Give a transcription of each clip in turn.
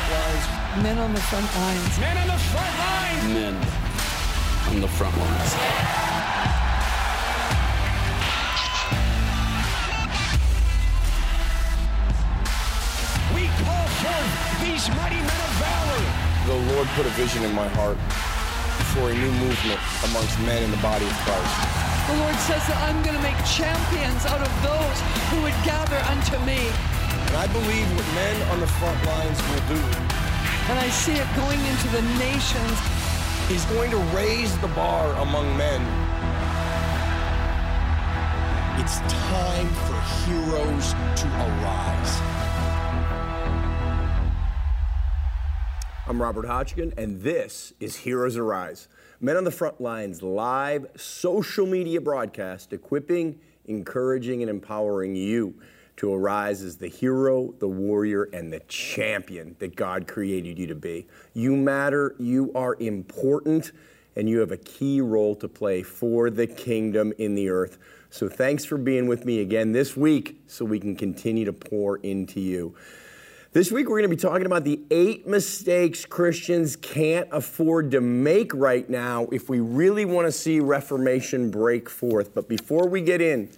front lines. Men on the front lines. Men on the front lines. Men on the front lines. We call forth these mighty men of valor. The Lord put a vision in my heart for a new movement amongst men in the body of Christ. The Lord says that I'm going to make champions out of those who would gather unto me. And I believe what men on the front lines will do And I see it going into the nations. is going to raise the bar among men. It's time for heroes to arise. I'm Robert Hotchkin, and this is Heroes Arise. Men on the Front Lines live social media broadcast equipping, encouraging, and empowering you to arise as the hero, the warrior, and the champion that God created you to be. You matter, you are important, and you have a key role to play for the kingdom in the earth. So thanks for being with me again this week so we can continue to pour into you. This week, we're going to be talking about the eight mistakes Christians can't afford to make right now if we really want to see Reformation break forth. But before we get in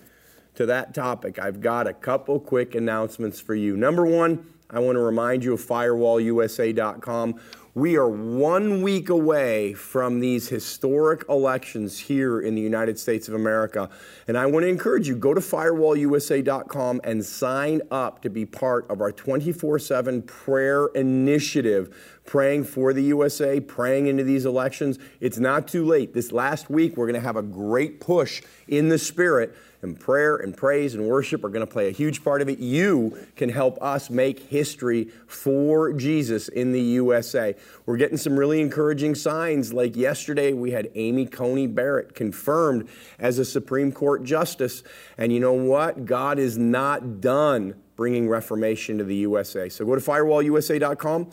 to that topic, I've got a couple quick announcements for you. Number one, I want to remind you of firewallusa.com. We are one week away from these historic elections here in the United States of America. And I want to encourage you go to firewallusa.com and sign up to be part of our 24 7 prayer initiative, praying for the USA, praying into these elections. It's not too late. This last week, we're going to have a great push in the Spirit and prayer and praise and worship are going to play a huge part of it. You can help us make history for Jesus in the USA. We're getting some really encouraging signs. Like yesterday, we had Amy Coney Barrett confirmed as a Supreme Court justice. And you know what? God is not done bringing reformation to the USA. So go to firewallusa.com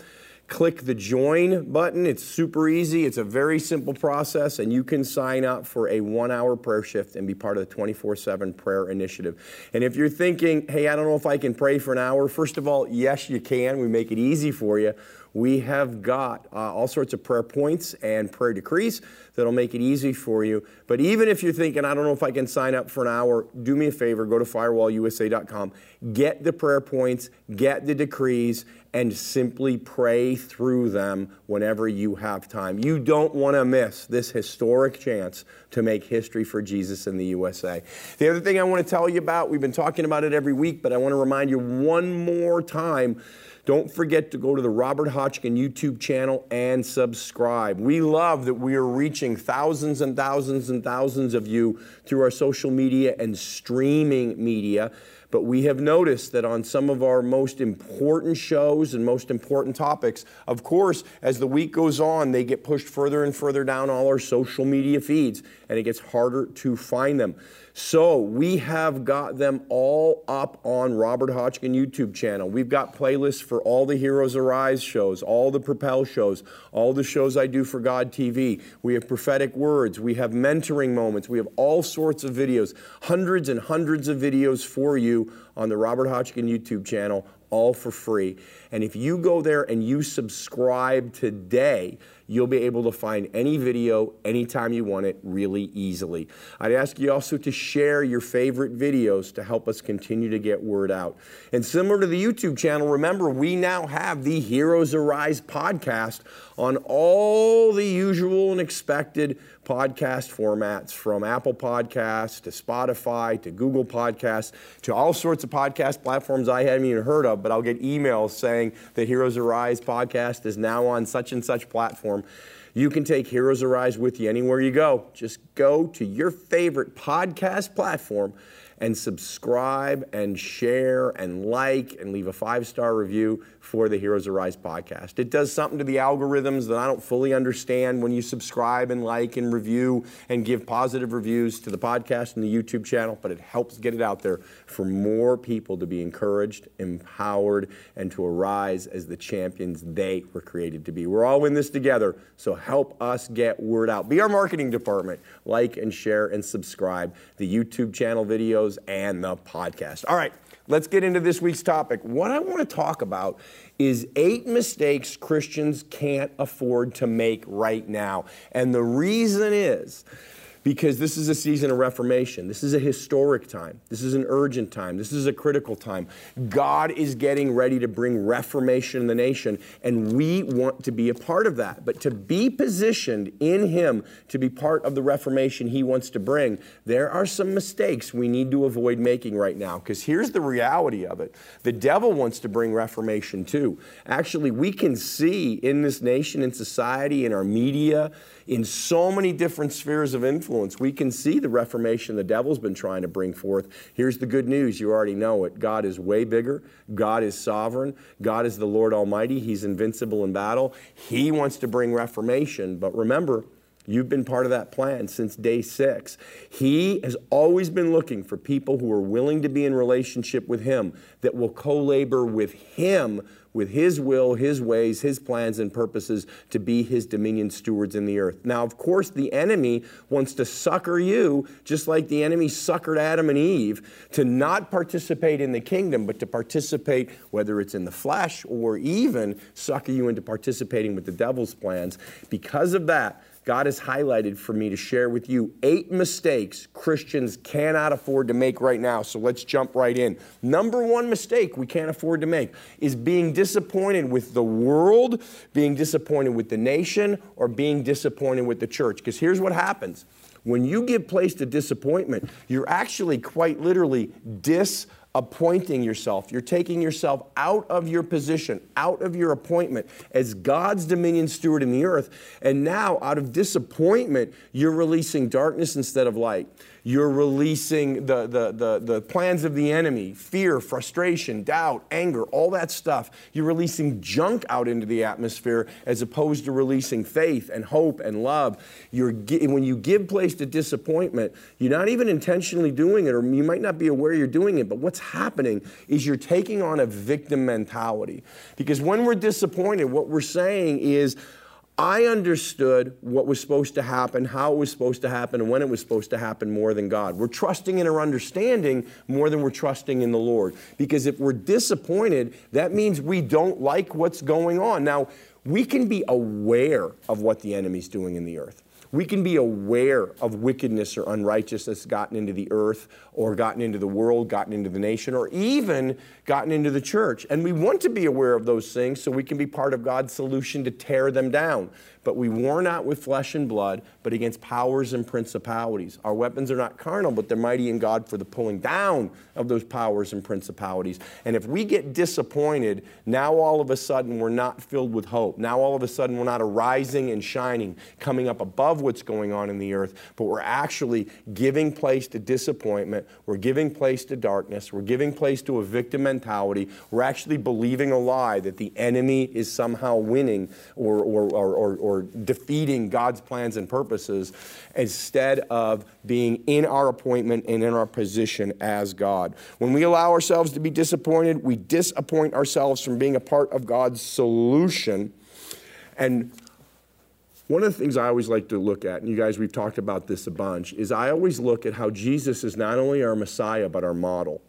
click the join button. It's super easy. It's a very simple process, and you can sign up for a one hour prayer shift and be part of the 24 7 prayer initiative. And if you're thinking, hey, I don't know if I can pray for an hour, first of all, yes, you can. We make it easy for you. We have got uh, all sorts of prayer points and prayer decrees that'll make it easy for you. But even if you're thinking, I don't know if I can sign up for an hour, do me a favor, go to firewallusa.com, get the prayer points, get the decrees, and simply pray through them whenever you have time. You don't want to miss this historic chance to make history for Jesus in the USA. The other thing I want to tell you about, we've been talking about it every week, but I want to remind you one more time. Don't forget to go to the Robert Hotchkin YouTube channel and subscribe. We love that we are reaching thousands and thousands and thousands of you through our social media and streaming media. But we have noticed that on some of our most important shows and most important topics, of course, as the week goes on, they get pushed further and further down all our social media feeds, and it gets harder to find them. So we have got them all up on Robert Hotchkin YouTube channel. We've got playlists for all the Heroes Arise shows, all the Propel shows, all the shows I do for God TV. We have prophetic words. We have mentoring moments. We have all sorts of videos, hundreds and hundreds of videos for you on the Robert Hotchkin YouTube channel, all for free. And if you go there and you subscribe today, you'll be able to find any video anytime you want it really easily. I'd ask you also to share your favorite videos to help us continue to get word out. And similar to the YouTube channel, remember we now have the Heroes Arise podcast on all the usual and expected podcast formats from Apple Podcasts to Spotify to Google Podcasts to all sorts of podcast platforms I haven't even heard of, but I'll get emails saying the Heroes Arise podcast is now on such and such platform. You can take Heroes Arise with you anywhere you go. Just go to your favorite podcast platform and subscribe and share and like and leave a five star review for the Heroes Arise podcast. It does something to the algorithms that I don't fully understand when you subscribe and like and review and give positive reviews to the podcast and the YouTube channel, but it helps get it out there for more people to be encouraged, empowered, and to arise as the champions they were created to be. We're all in this together, so help us get word out. Be our marketing department. Like and share and subscribe the YouTube channel videos and the podcast. All right. Let's get into this week's topic. What I want to talk about is eight mistakes Christians can't afford to make right now. And the reason is because this is a season of reformation. This is a historic time. This is an urgent time. This is a critical time. God is getting ready to bring reformation in the nation, and we want to be a part of that. But to be positioned in Him to be part of the reformation He wants to bring, there are some mistakes we need to avoid making right now. Because here's the reality of it the devil wants to bring reformation too. Actually, we can see in this nation, in society, in our media, in so many different spheres of influence. We can see the reformation the devil's been trying to bring forth. Here's the good news you already know it. God is way bigger, God is sovereign, God is the Lord Almighty, He's invincible in battle. He wants to bring reformation, but remember, You've been part of that plan since day six. He has always been looking for people who are willing to be in relationship with Him, that will co labor with Him with His will, His ways, His plans and purposes to be His dominion stewards in the earth. Now, of course, the enemy wants to sucker you, just like the enemy suckered Adam and Eve, to not participate in the kingdom, but to participate, whether it's in the flesh or even sucker you into participating with the devil's plans. Because of that, God has highlighted for me to share with you eight mistakes Christians cannot afford to make right now. So let's jump right in. Number one mistake we can't afford to make is being disappointed with the world, being disappointed with the nation, or being disappointed with the church. Because here's what happens when you give place to disappointment, you're actually quite literally disappointed appointing yourself. You're taking yourself out of your position, out of your appointment as God's dominion steward in the earth. And now, out of disappointment, you're releasing darkness instead of light. You're releasing the, the, the, the, plans of the enemy fear, frustration, doubt, anger, all that stuff. You're releasing junk out into the atmosphere as opposed to releasing faith and hope and love. You're, when you give place to disappointment, you're not even intentionally doing it, or you might not be aware you're doing it, but what's happening is you're taking on a victim mentality. Because when we're disappointed, what we're saying is, I understood what was supposed to happen, how it was supposed to happen, and when it was supposed to happen more than God. We're trusting in our understanding more than we're trusting in the Lord. Because if we're disappointed, that means we don't like what's going on. Now, we can be aware of what the enemy's doing in the earth we can be aware of wickedness or unrighteousness gotten into the earth or gotten into the world, gotten into the nation, or even gotten into the church. And we want to be aware of those things so we can be part of God's solution to tear them down. But we war not with flesh and blood, but against powers and principalities. Our weapons are not carnal, but they're mighty in God for the pulling down of those powers and principalities. And if we get disappointed, now all of a sudden we're not filled with hope. Now all of a sudden we're not arising and shining, coming up above what's going on in the earth, but we're actually giving place to disappointment. We're giving place to darkness. We're giving place to a victim mentality. We're actually believing a lie that the enemy is somehow winning or, or, or, or or defeating God's plans and purposes instead of being in our appointment and in our position as God. When we allow ourselves to be disappointed, we disappoint ourselves from being a part of God's solution. And one of the things I always like to look at, and you guys, we've talked about this a bunch, is I always look at how Jesus is not only our Messiah, but our model.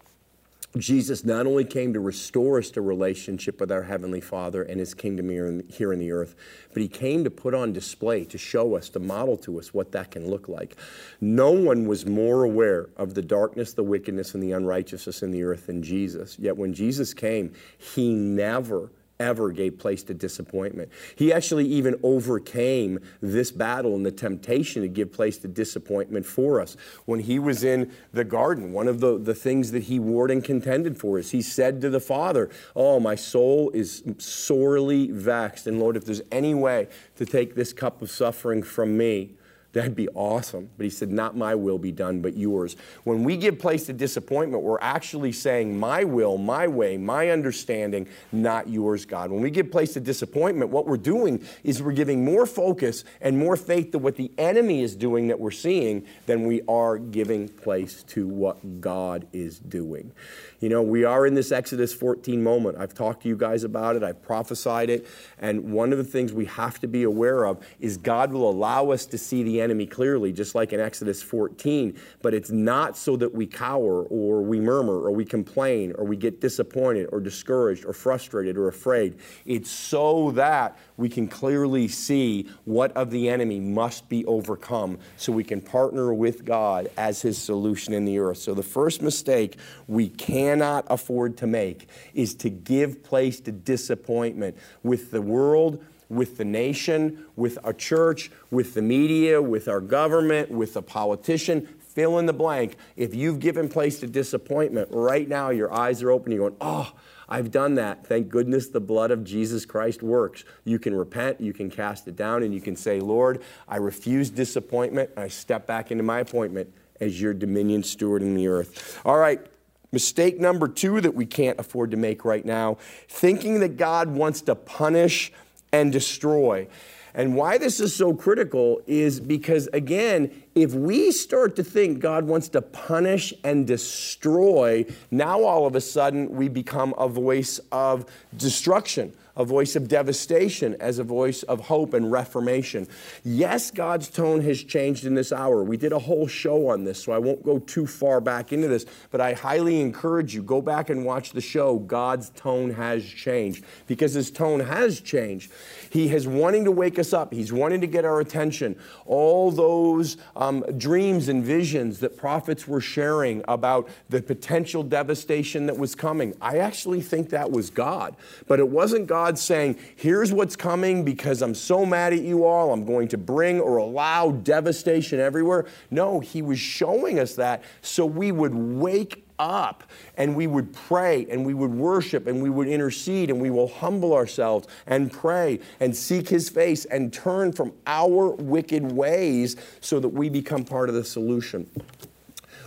Jesus not only came to restore us to relationship with our Heavenly Father and His kingdom here in, here in the earth, but He came to put on display, to show us, to model to us what that can look like. No one was more aware of the darkness, the wickedness, and the unrighteousness in the earth than Jesus. Yet when Jesus came, He never ever gave place to disappointment. He actually even overcame this battle and the temptation to give place to disappointment for us. When he was in the garden, one of the, the things that he warred and contended for is he said to the Father, Oh, my soul is sorely vexed. And Lord, if there's any way to take this cup of suffering from me, That'd be awesome. But he said, Not my will be done, but yours. When we give place to disappointment, we're actually saying, My will, my way, my understanding, not yours, God. When we give place to disappointment, what we're doing is we're giving more focus and more faith to what the enemy is doing that we're seeing than we are giving place to what God is doing. You know, we are in this Exodus 14 moment. I've talked to you guys about it, I've prophesied it. And one of the things we have to be aware of is God will allow us to see the enemy clearly, just like in Exodus 14, but it's not so that we cower or we murmur or we complain or we get disappointed or discouraged or frustrated or afraid. It's so that we can clearly see what of the enemy must be overcome so we can partner with God as his solution in the earth. So the first mistake we cannot afford to make is to give place to disappointment with the world with the nation, with our church, with the media, with our government, with a politician. Fill in the blank. If you've given place to disappointment, right now your eyes are open. You're going, oh, I've done that. Thank goodness the blood of Jesus Christ works. You can repent, you can cast it down, and you can say, Lord, I refuse disappointment. I step back into my appointment as your dominion steward in the earth. All right. Mistake number two that we can't afford to make right now thinking that God wants to punish and destroy. And why this is so critical is because, again, if we start to think God wants to punish and destroy, now all of a sudden we become a voice of destruction a voice of devastation as a voice of hope and reformation. Yes, God's tone has changed in this hour. We did a whole show on this, so I won't go too far back into this, but I highly encourage you go back and watch the show. God's tone has changed because his tone has changed. He is wanting to wake us up. He's wanting to get our attention. All those um, dreams and visions that prophets were sharing about the potential devastation that was coming, I actually think that was God. But it wasn't God saying, here's what's coming because I'm so mad at you all, I'm going to bring or allow devastation everywhere. No, He was showing us that so we would wake up and we would pray and we would worship and we would intercede and we will humble ourselves and pray and seek his face and turn from our wicked ways so that we become part of the solution.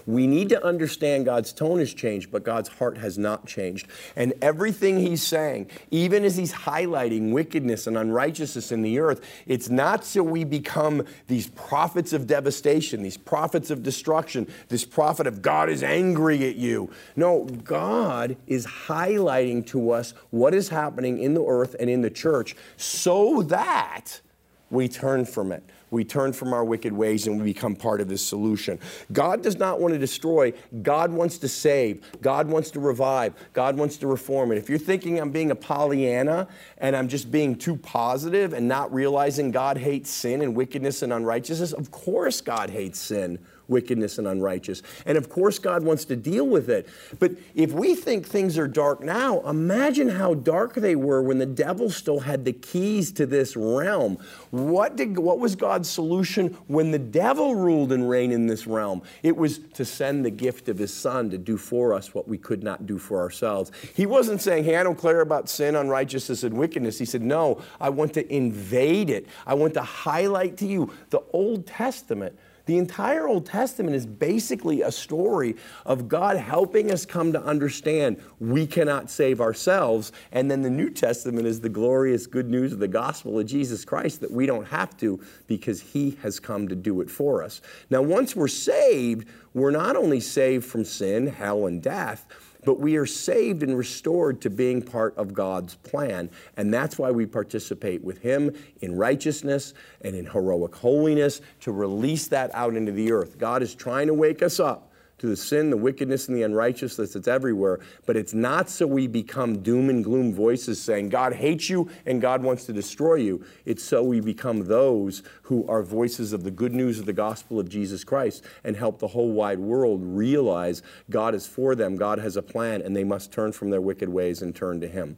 We need to understand God's tone has changed, but God's heart has not changed. And everything He's saying, even as He's highlighting wickedness and unrighteousness in the earth, it's not so we become these prophets of devastation, these prophets of destruction, this prophet of God is angry at you. No, God is highlighting to us what is happening in the earth and in the church so that we turn from it we turn from our wicked ways and we become part of this solution. God does not want to destroy, God wants to save, God wants to revive, God wants to reform. And if you're thinking I'm being a Pollyanna and I'm just being too positive and not realizing God hates sin and wickedness and unrighteousness, of course God hates sin wickedness and unrighteous. And of course, God wants to deal with it. But if we think things are dark now, imagine how dark they were when the devil still had the keys to this realm. What, did, what was God's solution when the devil ruled and reigned in this realm? It was to send the gift of his son to do for us what we could not do for ourselves. He wasn't saying, Hey, I don't care about sin, unrighteousness, and wickedness. He said, No, I want to invade it. I want to highlight to you the Old Testament the entire Old Testament is basically a story of God helping us come to understand we cannot save ourselves. And then the New Testament is the glorious good news of the gospel of Jesus Christ that we don't have to because he has come to do it for us. Now, once we're saved, we're not only saved from sin, hell, and death but we are saved and restored to being part of God's plan. And that's why we participate with Him in righteousness and in heroic holiness to release that out into the earth. God is trying to wake us up to the sin, the wickedness, and the unrighteousness that's everywhere. But it's not so we become doom and gloom voices saying, God hates you and God wants to destroy you. It's so we become those who are voices of the good news of the gospel of Jesus Christ and help the whole wide world realize God is for them, God has a plan, and they must turn from their wicked ways and turn to Him.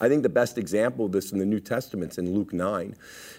I think the best example of this in the New Testament is in Luke 9.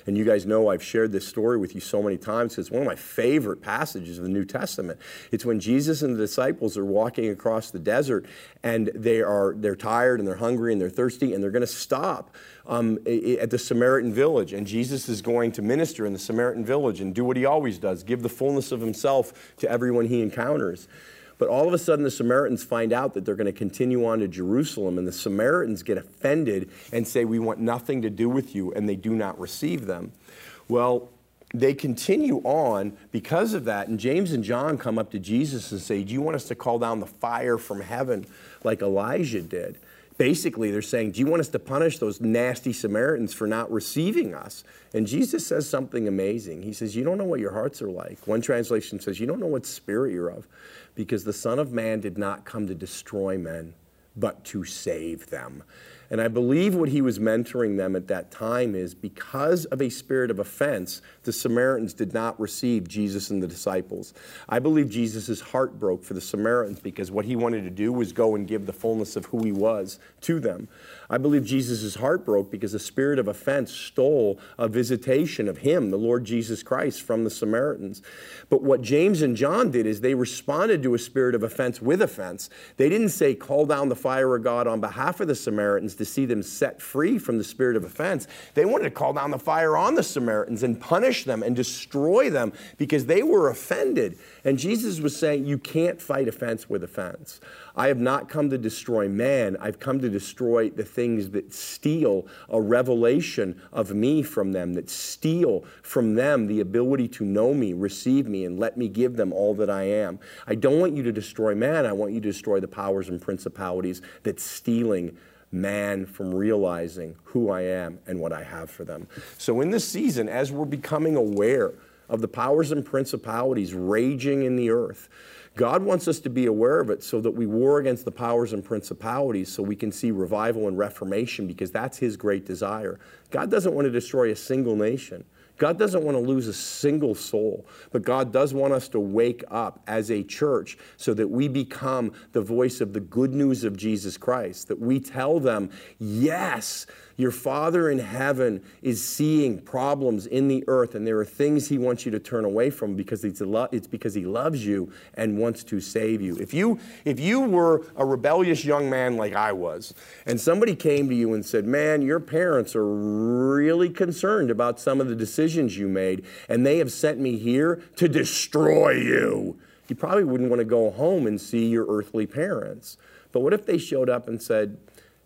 And you guys know I've shared this story with you so many times. It's one of my favorite passages of the New Testament. It's when Jesus and the disciples are walking across the desert and they are they're tired and they're hungry and they're thirsty and they're going to stop um, at the Samaritan village. And Jesus is going to minister in the Samaritan village and do what he always does give the fullness of himself to everyone he encounters. But all of a sudden, the Samaritans find out that they're going to continue on to Jerusalem, and the Samaritans get offended and say, We want nothing to do with you, and they do not receive them. Well, they continue on because of that, and James and John come up to Jesus and say, Do you want us to call down the fire from heaven like Elijah did? Basically, they're saying, Do you want us to punish those nasty Samaritans for not receiving us? And Jesus says something amazing. He says, You don't know what your hearts are like. One translation says, You don't know what spirit you're of, because the Son of Man did not come to destroy men, but to save them. And I believe what he was mentoring them at that time is because of a spirit of offense, the Samaritans did not receive Jesus and the disciples. I believe Jesus' heart broke for the Samaritans because what he wanted to do was go and give the fullness of who he was to them. I believe Jesus' heart broke because the spirit of offense stole a visitation of him, the Lord Jesus Christ, from the Samaritans. But what James and John did is they responded to a spirit of offense with offense. They didn't say, call down the fire of God on behalf of the Samaritans to see them set free from the spirit of offense. They wanted to call down the fire on the Samaritans and punish them and destroy them because they were offended. And Jesus was saying, you can't fight offense with offense. I have not come to destroy man. I've come to destroy the things that steal a revelation of me from them, that steal from them the ability to know me, receive me, and let me give them all that I am. I don't want you to destroy man. I want you to destroy the powers and principalities that's stealing man from realizing who I am and what I have for them. So, in this season, as we're becoming aware of the powers and principalities raging in the earth, God wants us to be aware of it so that we war against the powers and principalities so we can see revival and reformation because that's His great desire. God doesn't want to destroy a single nation. God doesn't want to lose a single soul, but God does want us to wake up as a church so that we become the voice of the good news of Jesus Christ, that we tell them, yes, your Father in heaven is seeing problems in the earth, and there are things He wants you to turn away from because it's, it's because He loves you and wants to save you. If you, if you were a rebellious young man like I was, and somebody came to you and said, Man, your parents are really concerned about some of the decisions you made, and they have sent me here to destroy you, you probably wouldn't want to go home and see your earthly parents. But what if they showed up and said,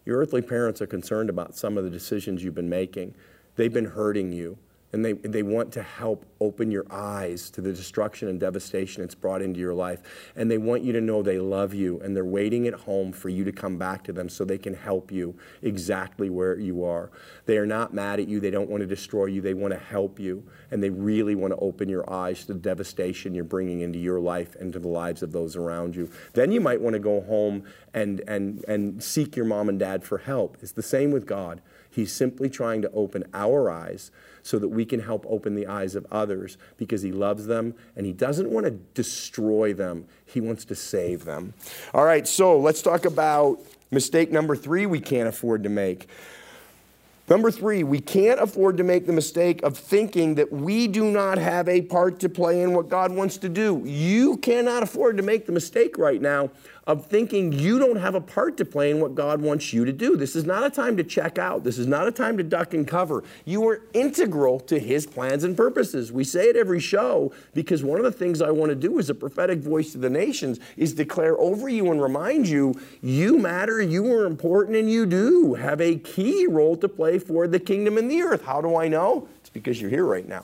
your earthly parents are concerned about some of the decisions you've been making. They've been hurting you, and they, they want to help open your eyes to the destruction and devastation it's brought into your life. And they want you to know they love you, and they're waiting at home for you to come back to them so they can help you exactly where you are. They are not mad at you, they don't want to destroy you, they want to help you, and they really want to open your eyes to the devastation you're bringing into your life and to the lives of those around you. Then you might want to go home and, and, and seek your mom and dad for help. It's the same with God. He's simply trying to open our eyes so that we can help open the eyes of others because He loves them and He doesn't want to destroy them. He wants to save them. All right, so let's talk about mistake number three we can't afford to make. Number three, we can't afford to make the mistake of thinking that we do not have a part to play in what God wants to do. You cannot afford to make the mistake right now of thinking you don't have a part to play in what God wants you to do. This is not a time to check out. This is not a time to duck and cover. You are integral to His plans and purposes. We say it every show because one of the things I want to do as a prophetic voice to the nations is declare over you and remind you you matter, you are important, and you do have a key role to play for the kingdom in the earth. How do I know? It's because you're here right now.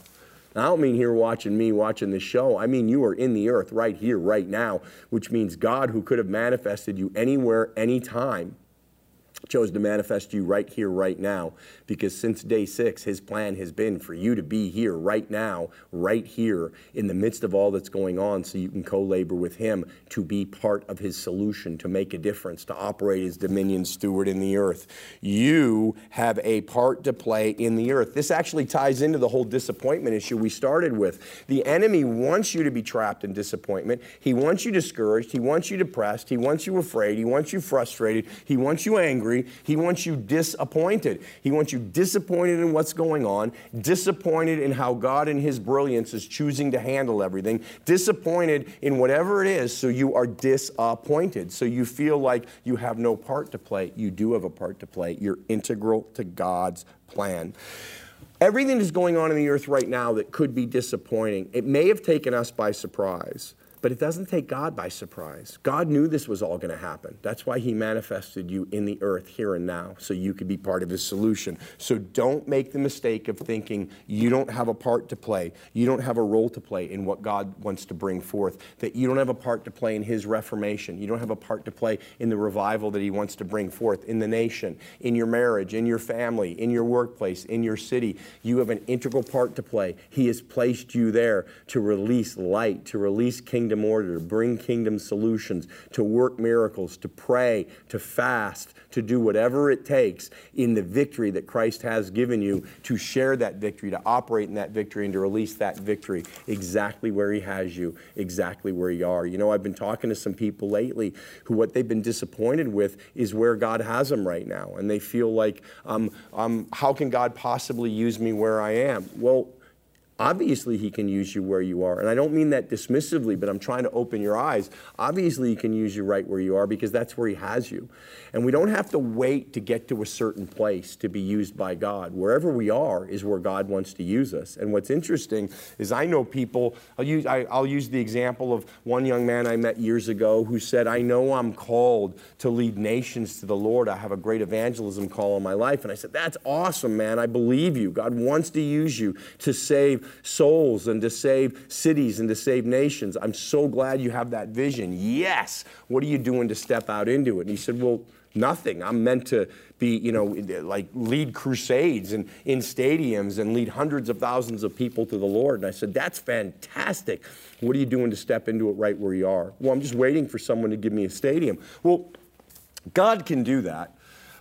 I don't mean here watching me watching this show. I mean you are in the earth right here, right now, which means God, who could have manifested you anywhere, anytime, chose to manifest you right here, right now, because since day six, his plan has been for you to be here right now, right here, in the midst of all that's going on, so you can co labor with him to be part of his solution, to make a difference, to operate as dominion steward in the earth. You have a part to play in the earth. This actually ties into the whole disappointment issue we started with. The enemy wants you to be trapped in disappointment. He wants you discouraged. He wants you depressed. He wants you afraid. He wants you frustrated. He wants you angry angry. He wants you disappointed. He wants you disappointed in what's going on, disappointed in how God in His brilliance is choosing to handle everything, disappointed in whatever it is, so you are disappointed. So you feel like you have no part to play. You do have a part to play. You're integral to God's plan. Everything that's going on in the earth right now that could be disappointing, it may have taken us by surprise. But it doesn't take God by surprise. God knew this was all going to happen. That's why He manifested you in the earth here and now, so you could be part of His solution. So don't make the mistake of thinking you don't have a part to play, you don't have a role to play in what God wants to bring forth, that you don't have a part to play in His reformation, you don't have a part to play in the revival that He wants to bring forth in the nation, in your marriage, in your family, in your workplace, in your city. You have an integral part to play. He has placed you there to release light, to release kingdom kingdom order, to bring kingdom solutions, to work miracles, to pray, to fast, to do whatever it takes in the victory that Christ has given you, to share that victory, to operate in that victory, and to release that victory exactly where He has you, exactly where you are. You know, I've been talking to some people lately who what they've been disappointed with is where God has them right now. And they feel like, um, um, how can God possibly use me where I am? Well, Obviously, he can use you where you are. And I don't mean that dismissively, but I'm trying to open your eyes. Obviously, he can use you right where you are because that's where he has you. And we don't have to wait to get to a certain place to be used by God. Wherever we are is where God wants to use us. And what's interesting is I know people, I'll use, I, will use the example of one young man I met years ago who said, I know I'm called to lead nations to the Lord. I have a great evangelism call in my life. And I said, That's awesome, man. I believe you. God wants to use you to souls and to save cities and to save nations. I'm so glad you have that vision. Yes. What are you doing to step out into it? And he said, Well, nothing. I'm meant to be, you know, like lead crusades and in stadiums and lead hundreds of thousands of people to the Lord. And I said, That's fantastic. What are you doing to step into it right where you are? Well, I'm just waiting for someone to give me a stadium. Well, God can do that.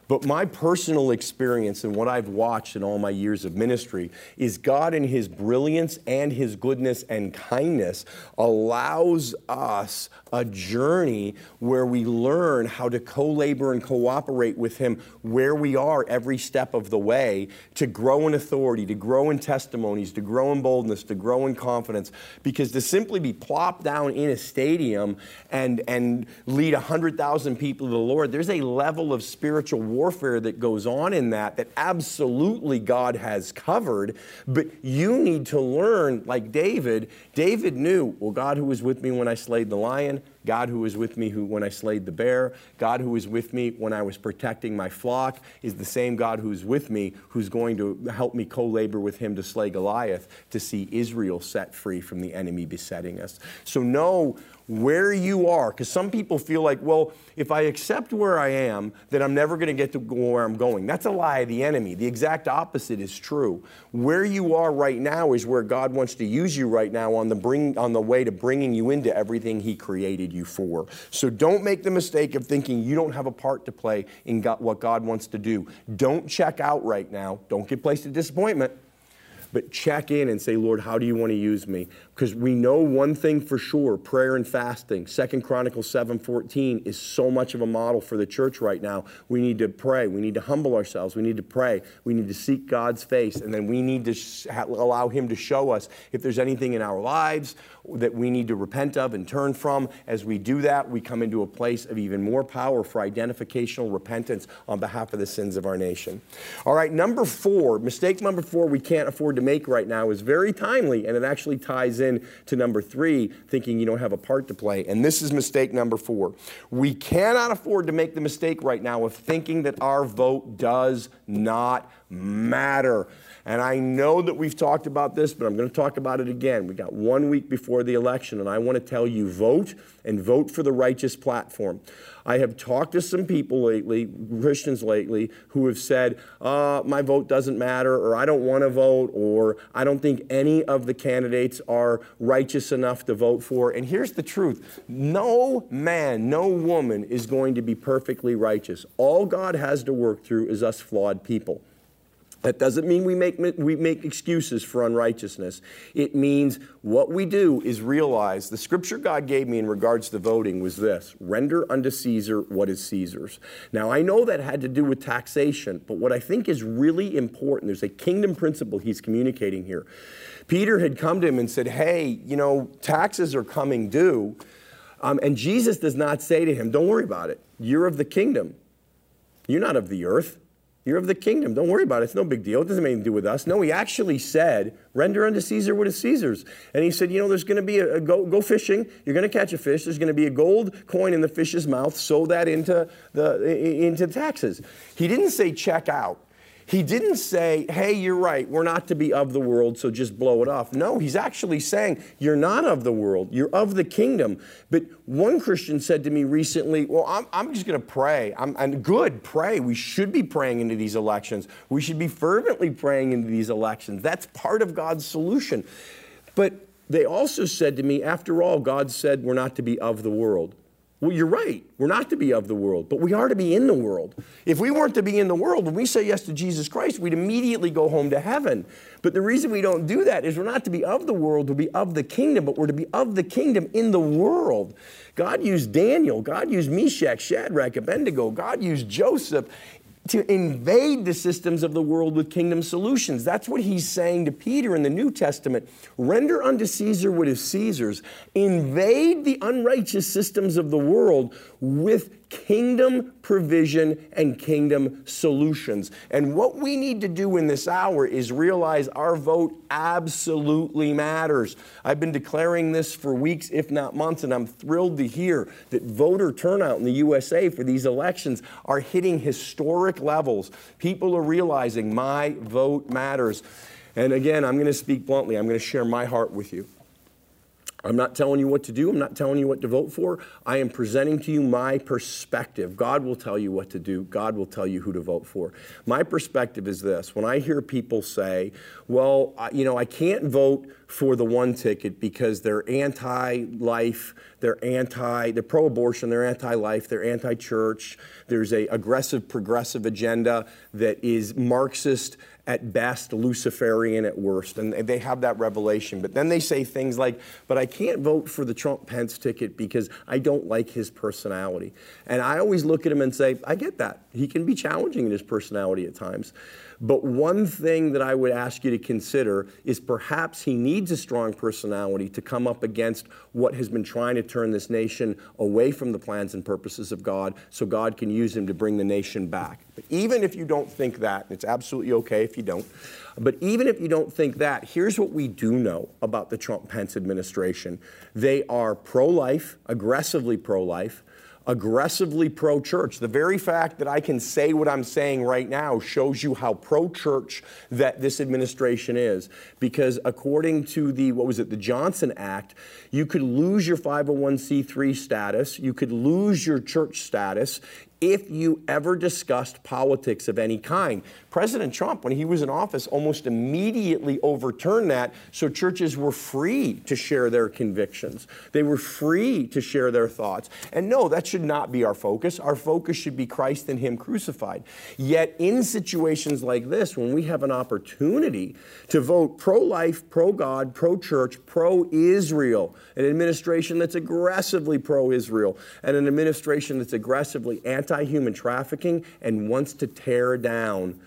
But my personal experience and what I've watched in all my years of ministry is God, in His brilliance and His goodness and kindness, allows us a journey where we learn how to co labor and cooperate with Him where we are every step of the way to grow in authority, to grow in testimonies, to grow in boldness, to grow in confidence. Because to simply be plopped down in a stadium and, and lead 100,000 people to the Lord, there's a level of spiritual warfare that goes on in that that absolutely God has covered. But you need to learn, like David, David knew, well, God who was with me when I slayed the lion, God who was with me who, when I slayed the bear, God who was with me when I was protecting my flock is the same God who's with me who's going to help me co labor with him to slay Goliath to see Israel set free from the enemy besetting us. So know where you are, because some people feel like, well, if I accept where I am, then I'm never going to get to where I'm going. That's a lie of the enemy. The exact opposite is true. Where you are right now is where God wants to use you right now on the bring on the way to bringing you into everything He created you for. So don't make the mistake of thinking you don't have a part to play in God, what God wants to do. Don't check out right now. Don't get placed in disappointment but check in and say, Lord, how do you want to use me? Because we know one thing for sure, prayer and fasting. Second Chronicles 7:14 is so much of a model for the church right now. We need to pray. We need to humble ourselves. We need to pray. We need to seek God's face. And then we need to allow Him to show us if there's anything in our lives that we need to repent of and turn from. As we do that, we come into a place of even more power for identificational repentance on behalf of the sins of our nation. All right, number four, mistake number four we can't afford to make right now is very timely, and it actually ties in to number three, thinking you don't have a part to play. And this is mistake number four. We cannot afford to make the mistake right now of thinking that our vote does not matter. And I know that we've talked about this, but I'm going to talk about it again. We got one week before the election, and I want to tell you vote and vote for the righteous platform. I have talked to some people lately, Christians lately, who have said, uh, my vote doesn't matter, or I don't want to vote, or I don't think any of the candidates are righteous enough to vote for. And here's the truth no man, no woman is going to be perfectly righteous. All God has to work through is us flawed people. That doesn't mean we make, we make excuses for unrighteousness. It means what we do is realize the scripture God gave me in regards to voting was this render unto Caesar what is Caesar's. Now, I know that had to do with taxation, but what I think is really important, there's a kingdom principle he's communicating here. Peter had come to him and said, Hey, you know, taxes are coming due. Um, and Jesus does not say to him, Don't worry about it. You're of the kingdom, you're not of the earth. You're of the kingdom. Don't worry about it. It's no big deal. It doesn't have anything to do with us. No, he actually said, render unto Caesar what is Caesar's. And he said, you know, there's going to be a, a go, go fishing. You're going to catch a fish. There's going to be a gold coin in the fish's mouth. Sow that into the into the taxes. He didn't say check out. He didn't say, hey, you're right, we're not to be of the world, so just blow it off. No, he's actually saying, you're not of the world, you're of the kingdom. But one Christian said to me recently, well, I'm, I'm just going to pray. I'm, I'm good, pray. We should be praying into these elections. We should be fervently praying into these elections. That's part of God's solution. But they also said to me, after all, God said we're not to be of the world. Well, you're right. We're not to be of the world, but we are to be in the world. If we weren't to be in the world, when we say yes to Jesus Christ, we'd immediately go home to heaven. But the reason we don't do that is we're not to be of the world, to be of the kingdom, but we're to be of the kingdom in the world. God used Daniel, God used Meshach, Shadrach, Abednego, God used Joseph to invade the systems of the world with kingdom solutions. That's what he's saying to Peter in the New Testament. Render unto Caesar what is Caesar's. Invade the unrighteous systems of the world with kingdom provision and kingdom solutions. And what we need to do in this hour is realize our vote absolutely matters. I've been declaring this for weeks, if not months, and I'm thrilled to hear that voter turnout in the USA for these elections are hitting historic levels. People are realizing my vote matters. And again, I'm going to speak bluntly, I'm going to share my heart with you. I'm not telling you what to do. I'm not telling you what to vote for. I am presenting to you my perspective. God will tell you what to do. God will tell you who to vote for. My perspective is this when I hear people say, well, you know, I can't vote for the one ticket because they're anti life, they're anti, they're pro abortion, they're anti life, they're anti church, there's a aggressive progressive agenda that is Marxist at best, Luciferian at worst. And they have that revelation. But then they say things like, but I can't vote for the Trump Pence ticket because I don't like his personality. And I always look at him and say, I get that. He can be challenging in his personality at times. But one thing that I would ask you to consider is perhaps he needs a strong personality to come up against what has been trying to turn this nation away from the plans and purposes of God so God can use him to bring the nation back. But even if you don't think that, it's absolutely okay if you don't, but even if you don't think that, here's what we do know about the Trump Pence administration they are pro life, aggressively pro life aggressively pro church. The very fact that I can say what I'm saying right now shows you how pro church that this administration is. Because according to the, what was it, the Johnson Act, you could lose your 501c3 status, you could lose your church status if you ever discussed politics of any kind. President Trump, when he was in office, almost immediately overturned that so churches were free to share their convictions. They were free to share their thoughts. And no, that should not be our focus. Our focus should be Christ and Him crucified. Yet, in situations like this, when we have an opportunity to vote pro life, pro God, pro church, pro Israel, an administration that's aggressively pro Israel, and an administration that's aggressively anti human trafficking and wants to tear down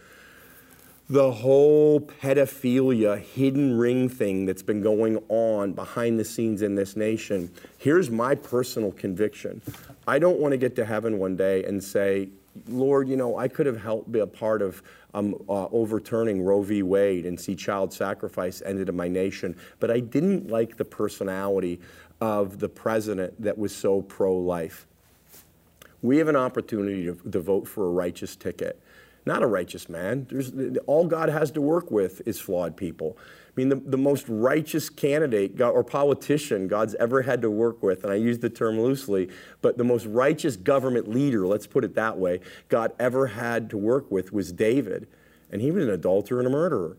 the whole pedophilia hidden ring thing that's been going on behind the scenes in this nation. Here's my personal conviction I don't want to get to heaven one day and say, Lord, you know, I could have helped be a part of um, uh, overturning Roe v. Wade and see child sacrifice ended in my nation, but I didn't like the personality of the president that was so pro life we have an opportunity to, to vote for a righteous ticket, not a righteous man. There's, all God has to work with is flawed people. I mean, the, the most righteous candidate or politician God's ever had to work with, and I use the term loosely, but the most righteous government leader, let's put it that way, God ever had to work with was David. And he was an adulterer and a murderer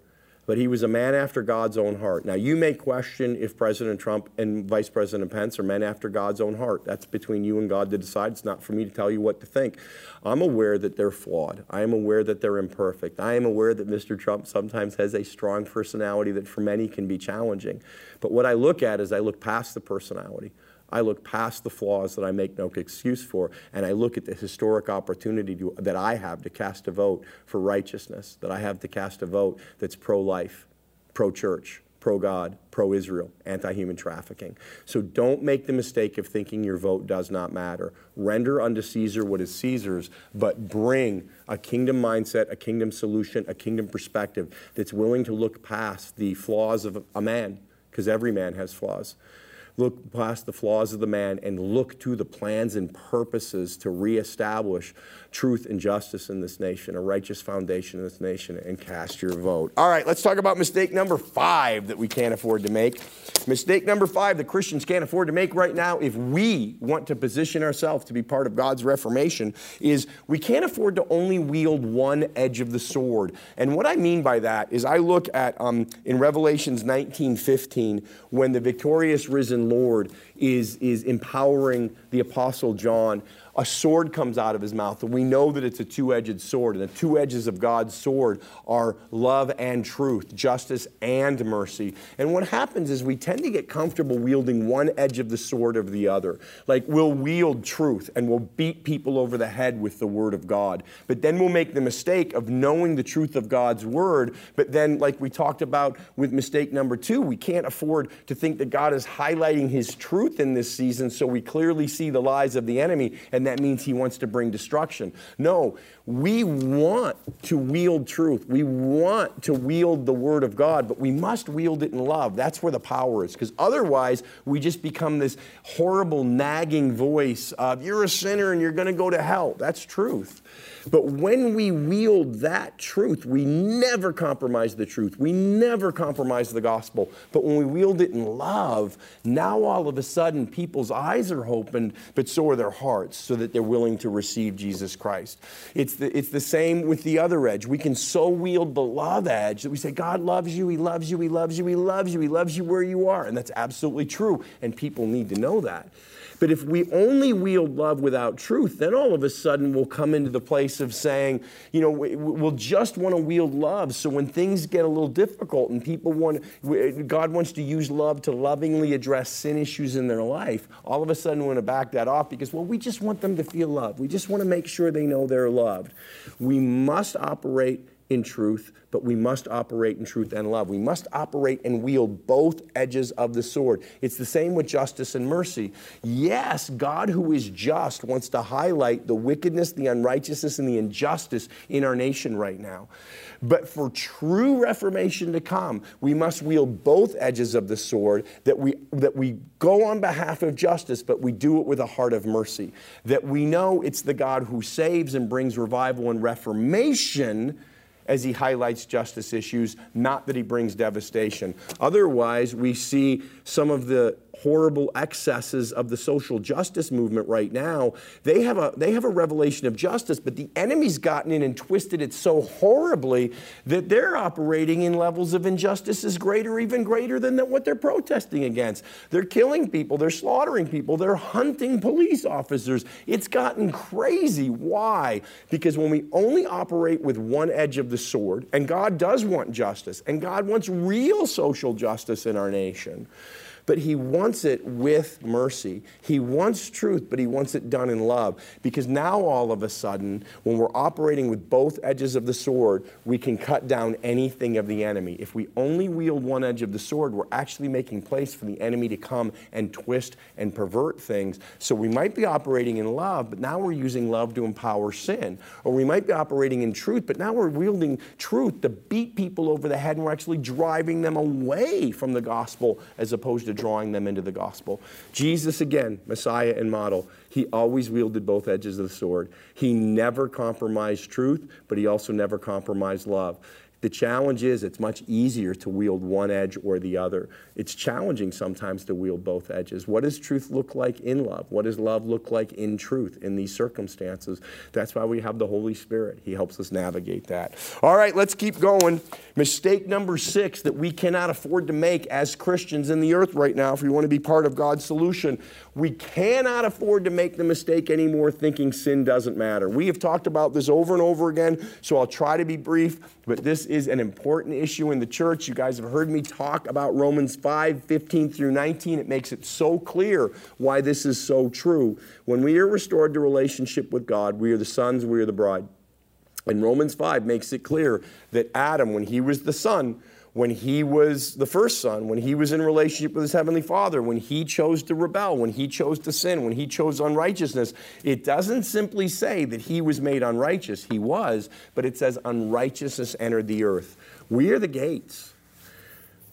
but he was a man after God's own heart. Now, you may question if President Trump and Vice President Pence are men after God's own heart. That's between you and God to decide. It's not for me to tell you what to think. I'm aware that they're flawed. I am aware that they're imperfect. I am aware that Mr. Trump sometimes has a strong personality that for many can be challenging. But what I look at is I look past the personality. I look past the flaws that I make no excuse for, and I look at the historic opportunity to, that I have to cast a vote for righteousness, that I have to cast a vote that's pro life, pro church, pro God, pro Israel, anti human trafficking. So don't make the mistake of thinking your vote does not matter. Render unto Caesar what is Caesar's, but bring a kingdom mindset, a kingdom solution, a kingdom perspective that's willing to look past the flaws of a man, because every man has flaws look past the flaws of the man and look to the plans and purposes to reestablish truth and justice in this nation, a righteous foundation in this nation, and cast your vote. All right, let's talk about mistake number five that we can't afford to make. Mistake number five that Christians can't afford to make right now, if we want to position ourselves to be part of God's reformation, is we can't afford to only wield one edge of the sword. And what I mean by that is I look at um, in Revelations 19:15 when the victorious risen Lord is, is empowering the Apostle John a sword comes out of his mouth, and we know that it's a two edged sword. And the two edges of God's sword are love and truth, justice and mercy. And what happens is we tend to get comfortable wielding one edge of the sword over the other. Like we'll wield truth and we'll beat people over the head with the word of God. But then we'll make the mistake of knowing the truth of God's word. But then, like we talked about with mistake number two, we can't afford to think that God is highlighting his truth in this season so we clearly see the lies of the enemy. And that means he wants to bring destruction. No, we want to wield truth. We want to wield the word of God, but we must wield it in love. That's where the power is, because otherwise we just become this horrible nagging voice of, you're a sinner and you're going to go to hell. That's truth. But when we wield that truth, we never compromise the truth. We never compromise the gospel. But when we wield it in love, now all of a sudden people's eyes are opened, but so are their hearts, so that they're willing to receive Jesus Christ. It's the, it's the same with the other edge. We can so wield the love edge that we say, God loves you, He loves you, He loves you, He loves you, He loves you where you are. And that's absolutely true. And people need to know that. But if we only wield love without truth, then all of a sudden we'll come into the place of saying, you know, we'll just want to wield love. So when things get a little difficult and people want, God wants to use love to lovingly address sin issues in their life, all of a sudden we want to back that off because, well, we just want them to feel loved. We just want to make sure they know they're loved. We must operate in truth, but we must operate in truth and love. We must operate and wield both edges of the sword. It's the same with justice and mercy. Yes, God, who is just, wants to highlight the wickedness, the unrighteousness, and the injustice in our nation right now. But for true reformation to come, we must wield both edges of the sword, that we, that we go on behalf of justice, but we do it with a heart of mercy. That we know it's the God who saves and brings revival and reformation as he highlights justice issues, not that he brings devastation. Otherwise, we see some of the horrible excesses of the social justice movement right now, they have a they have a revelation of justice, but the enemy's gotten in and twisted it so horribly that they're operating in levels of injustice as greater, even greater than what they're protesting against. They're killing people, they're slaughtering people, they're hunting police officers. It's gotten crazy. Why? Because when we only operate with one edge of the sword, and God does want justice, and God wants real social justice in our nation but he wants it with mercy. He wants truth, but he wants it done in love. Because now, all of a sudden, when we're operating with both edges of the sword, we can cut down anything of the enemy. If we only wield one edge of the sword, we're actually making place for the enemy to come and twist and pervert things. So we might be operating in love, but now we're using love to empower sin. Or we might be operating in truth, but now we're wielding truth to beat people over the head and we're actually driving them away from the gospel as opposed to drawing them into the gospel. Jesus, again, Messiah and model, he always wielded both edges of the sword. He never compromised truth, but he also never compromised love. The challenge is it's much easier to wield one edge or the other. It's challenging sometimes to wield both edges. What does truth look like in love? What does love look like in truth in these circumstances? That's why we have the Holy Spirit. He helps us navigate that. All right, let's keep going. Mistake number six that we cannot afford to make as Christians in the earth right now if we want to be part of God's solution. We cannot afford to make the mistake anymore thinking sin doesn't matter. We have talked about this over and over again, so I'll try to be brief, but this is an important issue in the church. You guys have heard me talk about Romans 5 15 through 19. It makes it so clear why this is so true. When we are restored to relationship with God, we are the sons, we are the bride. And Romans 5 makes it clear that Adam, when he was the son, when he was the first son, when he was in relationship with his heavenly father, when he chose to rebel, when he chose to sin, when he chose unrighteousness. It doesn't simply say that he was made unrighteous. He was, but it says unrighteousness entered the earth. We are the gates.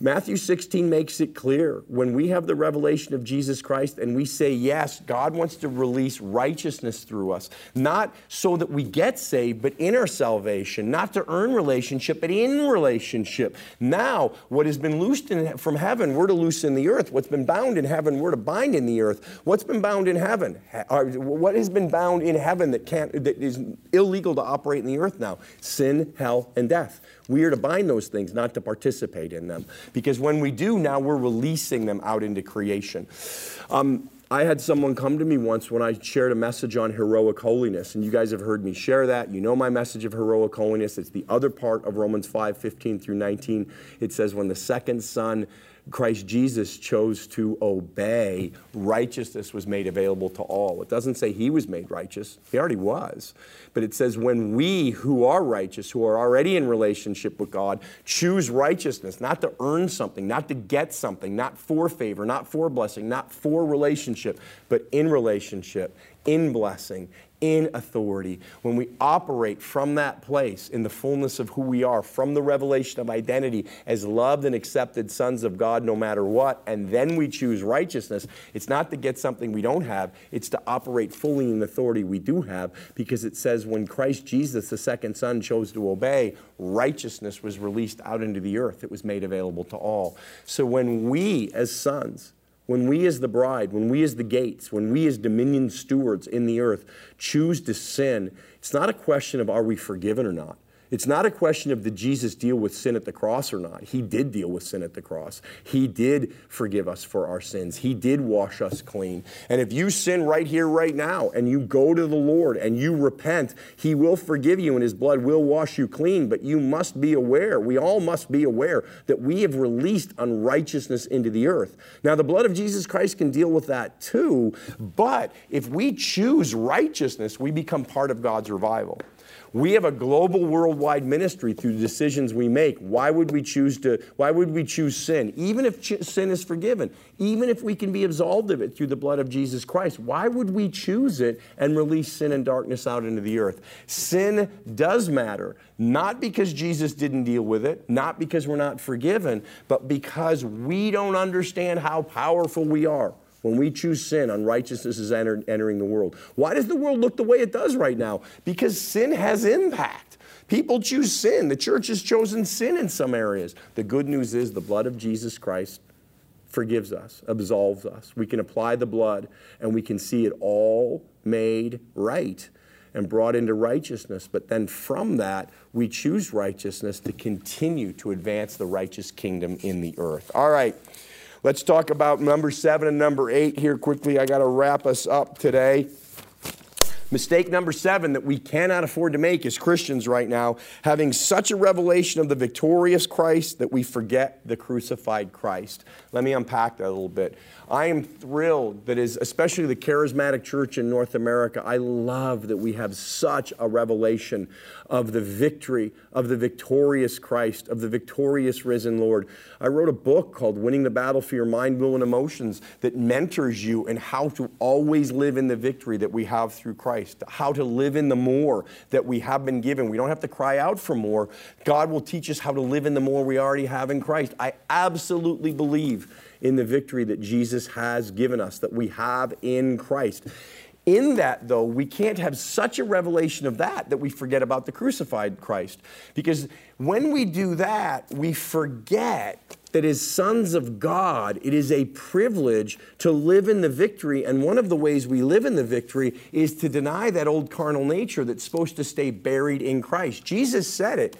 Matthew 16 makes it clear when we have the revelation of Jesus Christ and we say, Yes, God wants to release righteousness through us, not so that we get saved, but in our salvation, not to earn relationship, but in relationship. Now, what has been loosed in, from heaven, we're to loose in the earth. What's been bound in heaven, we're to bind in the earth. What's been bound in heaven? What has been bound in heaven that, can't, that is illegal to operate in the earth now? Sin, hell, and death. We are to bind those things, not to participate in them. Because when we do, now we're releasing them out into creation. Um, I had someone come to me once when I shared a message on heroic holiness, and you guys have heard me share that. You know my message of heroic holiness. It's the other part of Romans 5 15 through 19. It says, When the second son Christ Jesus chose to obey, righteousness was made available to all. It doesn't say he was made righteous, he already was. But it says when we who are righteous, who are already in relationship with God, choose righteousness, not to earn something, not to get something, not for favor, not for blessing, not for relationship, but in relationship, in blessing, in authority, when we operate from that place in the fullness of who we are, from the revelation of identity as loved and accepted sons of God no matter what, and then we choose righteousness, it's not to get something we don't have, it's to operate fully in the authority we do have, because it says when Christ Jesus, the second Son, chose to obey, righteousness was released out into the earth. It was made available to all. So when we, as sons, when we, as the bride, when we, as the gates, when we, as dominion stewards in the earth, choose to sin, it's not a question of are we forgiven or not. It's not a question of did Jesus deal with sin at the cross or not. He did deal with sin at the cross. He did forgive us for our sins. He did wash us clean. And if you sin right here, right now, and you go to the Lord and you repent, He will forgive you and His blood will wash you clean. But you must be aware, we all must be aware, that we have released unrighteousness into the earth. Now, the blood of Jesus Christ can deal with that too, but if we choose righteousness, we become part of God's revival. We have a global worldwide ministry through the decisions we make. Why would we choose to why would we choose sin? Even if ch- sin is forgiven, even if we can be absolved of it through the blood of Jesus Christ, why would we choose it and release sin and darkness out into the earth? Sin does matter, not because Jesus didn't deal with it, not because we're not forgiven, but because we don't understand how powerful we are. When we choose sin, unrighteousness is enter, entering the world. Why does the world look the way it does right now? Because sin has impact. People choose sin. The church has chosen sin in some areas. The good news is the blood of Jesus Christ forgives us, absolves us. We can apply the blood and we can see it all made right and brought into righteousness. But then from that, we choose righteousness to continue to advance the righteous kingdom in the earth. All right. Let's talk about number seven and number eight here quickly. I got to wrap us up today. Mistake number seven that we cannot afford to make as Christians right now, having such a revelation of the victorious Christ that we forget the crucified Christ. Let me unpack that a little bit. I am thrilled that is especially the charismatic church in North America. I love that we have such a revelation of the victory of the victorious Christ, of the victorious risen Lord. I wrote a book called Winning the Battle for Your Mind, Will, and Emotions that mentors you in how to always live in the victory that we have through Christ, how to live in the more that we have been given. We don't have to cry out for more. God will teach us how to live in the more we already have in Christ. I absolutely believe in the victory that Jesus has given us, that we have in Christ. In that, though, we can't have such a revelation of that that we forget about the crucified Christ. Because when we do that, we forget that as sons of God, it is a privilege to live in the victory. And one of the ways we live in the victory is to deny that old carnal nature that's supposed to stay buried in Christ. Jesus said it.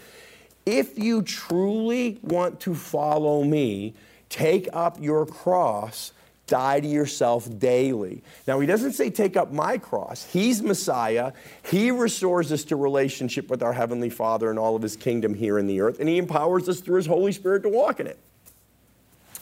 If you truly want to follow me, Take up your cross, die to yourself daily. Now, he doesn't say take up my cross. He's Messiah. He restores us to relationship with our Heavenly Father and all of His kingdom here in the earth, and He empowers us through His Holy Spirit to walk in it.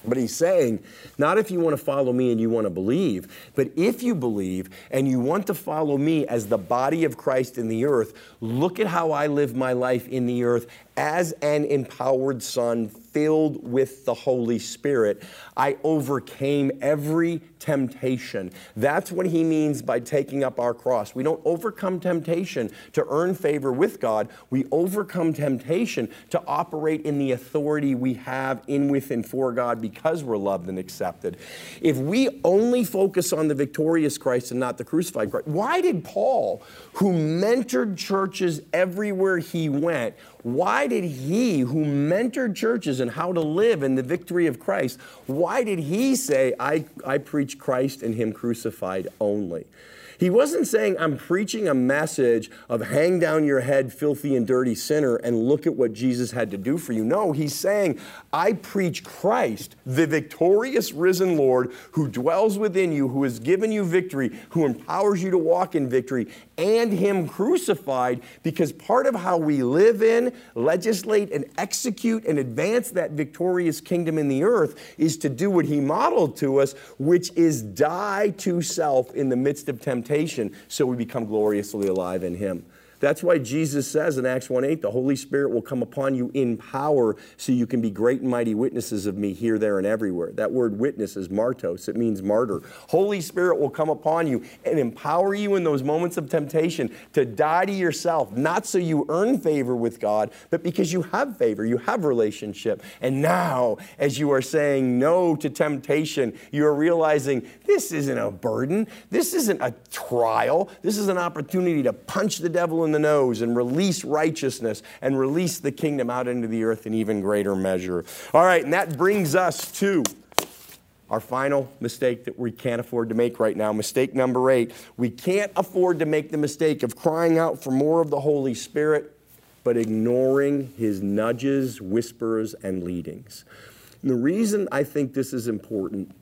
But he's saying, not if you want to follow me and you want to believe, but if you believe and you want to follow me as the body of Christ in the earth, look at how I live my life in the earth as an empowered son filled with the Holy Spirit, I overcame every temptation. That's what he means by taking up our cross. We don't overcome temptation to earn favor with God, we overcome temptation to operate in the authority we have in, with, and for God because we're loved and accepted. If we only focus on the victorious Christ and not the crucified Christ, why did Paul, who mentored churches everywhere he went, why did he, who mentored churches and how to live in the victory of Christ, why did he say, I, I preach Christ and Him crucified only? He wasn't saying, I'm preaching a message of hang down your head, filthy and dirty sinner, and look at what Jesus had to do for you. No, he's saying, I preach Christ, the victorious risen Lord who dwells within you, who has given you victory, who empowers you to walk in victory, and Him crucified, because part of how we live in, legislate, and execute and advance that victorious kingdom in the earth is to do what He modeled to us, which is die to self in the midst of temptation so we become gloriously alive in Him. That's why Jesus says in Acts 1 8, the Holy Spirit will come upon you in power so you can be great and mighty witnesses of me here, there, and everywhere. That word witness is martos, it means martyr. Holy Spirit will come upon you and empower you in those moments of temptation to die to yourself, not so you earn favor with God, but because you have favor, you have relationship. And now, as you are saying no to temptation, you are realizing this isn't a burden, this isn't a trial, this is an opportunity to punch the devil in the nose and release righteousness and release the kingdom out into the earth in even greater measure. All right, and that brings us to our final mistake that we can't afford to make right now. Mistake number eight. We can't afford to make the mistake of crying out for more of the Holy Spirit, but ignoring his nudges, whispers, and leadings. And the reason I think this is important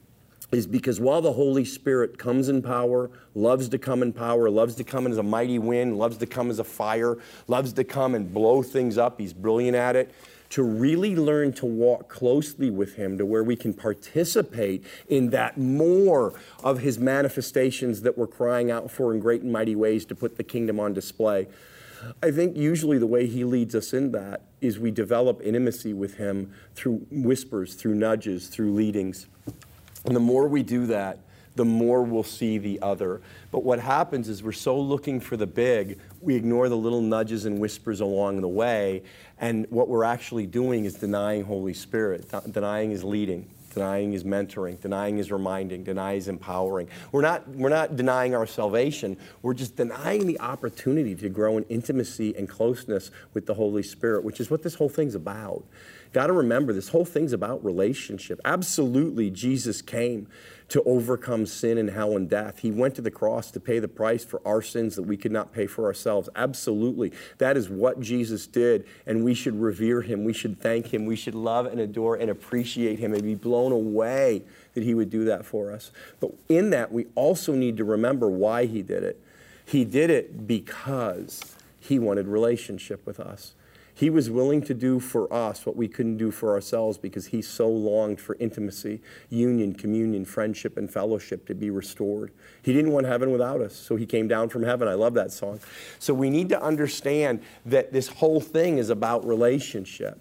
is because while the Holy Spirit comes in power, loves to come in power, loves to come as a mighty wind, loves to come as a fire, loves to come and blow things up, he's brilliant at it. To really learn to walk closely with Him to where we can participate in that more of His manifestations that we're crying out for in great and mighty ways to put the kingdom on display. I think usually the way He leads us in that is we develop intimacy with Him through whispers, through nudges, through leadings. And the more we do that, the more we'll see the other. But what happens is we're so looking for the big, we ignore the little nudges and whispers along the way. And what we're actually doing is denying Holy Spirit, denying His leading, denying is mentoring, denying is reminding, denying is empowering. We're not, we're not denying our salvation, we're just denying the opportunity to grow in intimacy and closeness with the Holy Spirit, which is what this whole thing's about. Got to remember, this whole thing's about relationship. Absolutely, Jesus came to overcome sin and hell and death. He went to the cross to pay the price for our sins that we could not pay for ourselves. Absolutely. That is what Jesus did, and we should revere him. We should thank him. We should love and adore and appreciate him and be blown away that he would do that for us. But in that, we also need to remember why he did it. He did it because he wanted relationship with us. He was willing to do for us what we couldn't do for ourselves because he so longed for intimacy, union, communion, friendship, and fellowship to be restored. He didn't want heaven without us, so he came down from heaven. I love that song. So we need to understand that this whole thing is about relationship.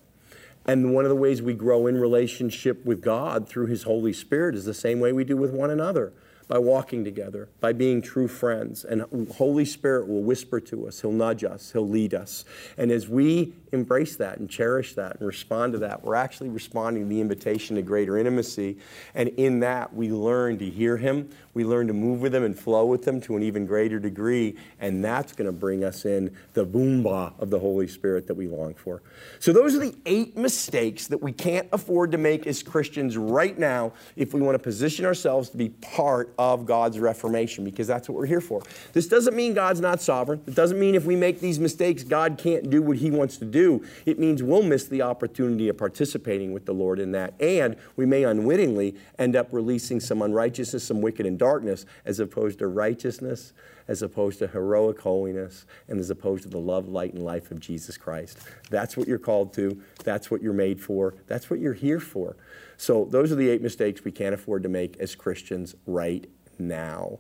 And one of the ways we grow in relationship with God through his Holy Spirit is the same way we do with one another by walking together, by being true friends. And Holy Spirit will whisper to us, He'll nudge us, He'll lead us. And as we embrace that and cherish that and respond to that, we're actually responding to the invitation to greater intimacy. And in that, we learn to hear Him, we learn to move with Him and flow with Him to an even greater degree. And that's going to bring us in the boomba of the Holy Spirit that we long for. So, those are the eight mistakes that we can't afford to make as Christians right now if we want to position ourselves to be part of God's reformation because that's what we're here for. This doesn't mean God's not sovereign. It doesn't mean if we make these mistakes, God can't do what He wants to do. It means we'll miss the opportunity of participating with the Lord in that. And we may unwittingly end up releasing some unrighteousness, some wicked and darkness, as opposed to righteousness, as opposed to heroic holiness, and as opposed to the love, light, and life of Jesus Christ. That's what you're called to. That's what you're made for. That's what you're here for. So, those are the eight mistakes we can't afford to make as Christians right now.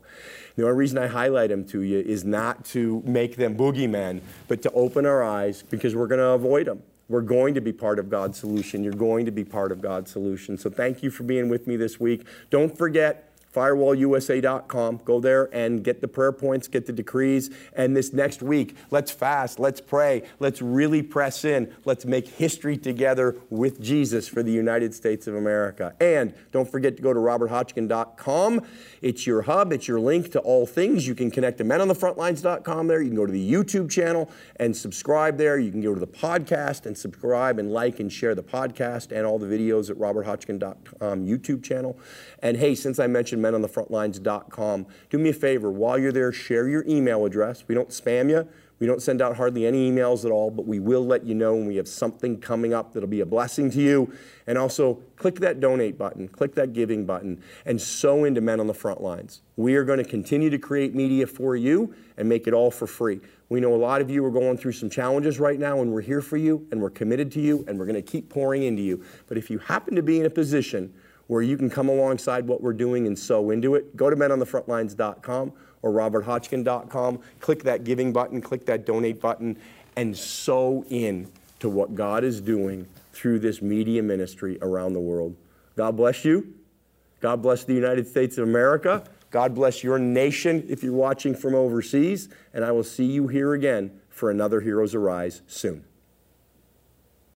The only reason I highlight them to you is not to make them boogeymen, but to open our eyes because we're going to avoid them. We're going to be part of God's solution. You're going to be part of God's solution. So thank you for being with me this week. Don't forget, firewallusa.com. Go there and get the prayer points, get the decrees. And this next week, let's fast, let's pray, let's really press in, let's make history together with Jesus for the United States of America. And don't forget to go to roberthotchkin.com. It's your hub, it's your link to all things. You can connect to menonthefrontlines.com there. You can go to the YouTube channel and subscribe there. You can go to the podcast and subscribe and like and share the podcast and all the videos at roberthotchkin.com YouTube channel. And hey, since I mentioned menonthefrontlines.com, do me a favor, while you're there, share your email address. We don't spam you. We don't send out hardly any emails at all, but we will let you know when we have something coming up that'll be a blessing to you. And also, click that donate button, click that giving button, and sow into Men on the Front Lines. We are going to continue to create media for you and make it all for free. We know a lot of you are going through some challenges right now, and we're here for you, and we're committed to you, and we're going to keep pouring into you. But if you happen to be in a position where you can come alongside what we're doing and sow into it, go to menonthefrontlines.com or roberthotchkin.com. Click that giving button, click that donate button, and sow in to what God is doing through this media ministry around the world. God bless you. God bless the United States of America. God bless your nation if you're watching from overseas. And I will see you here again for another Heroes Arise soon.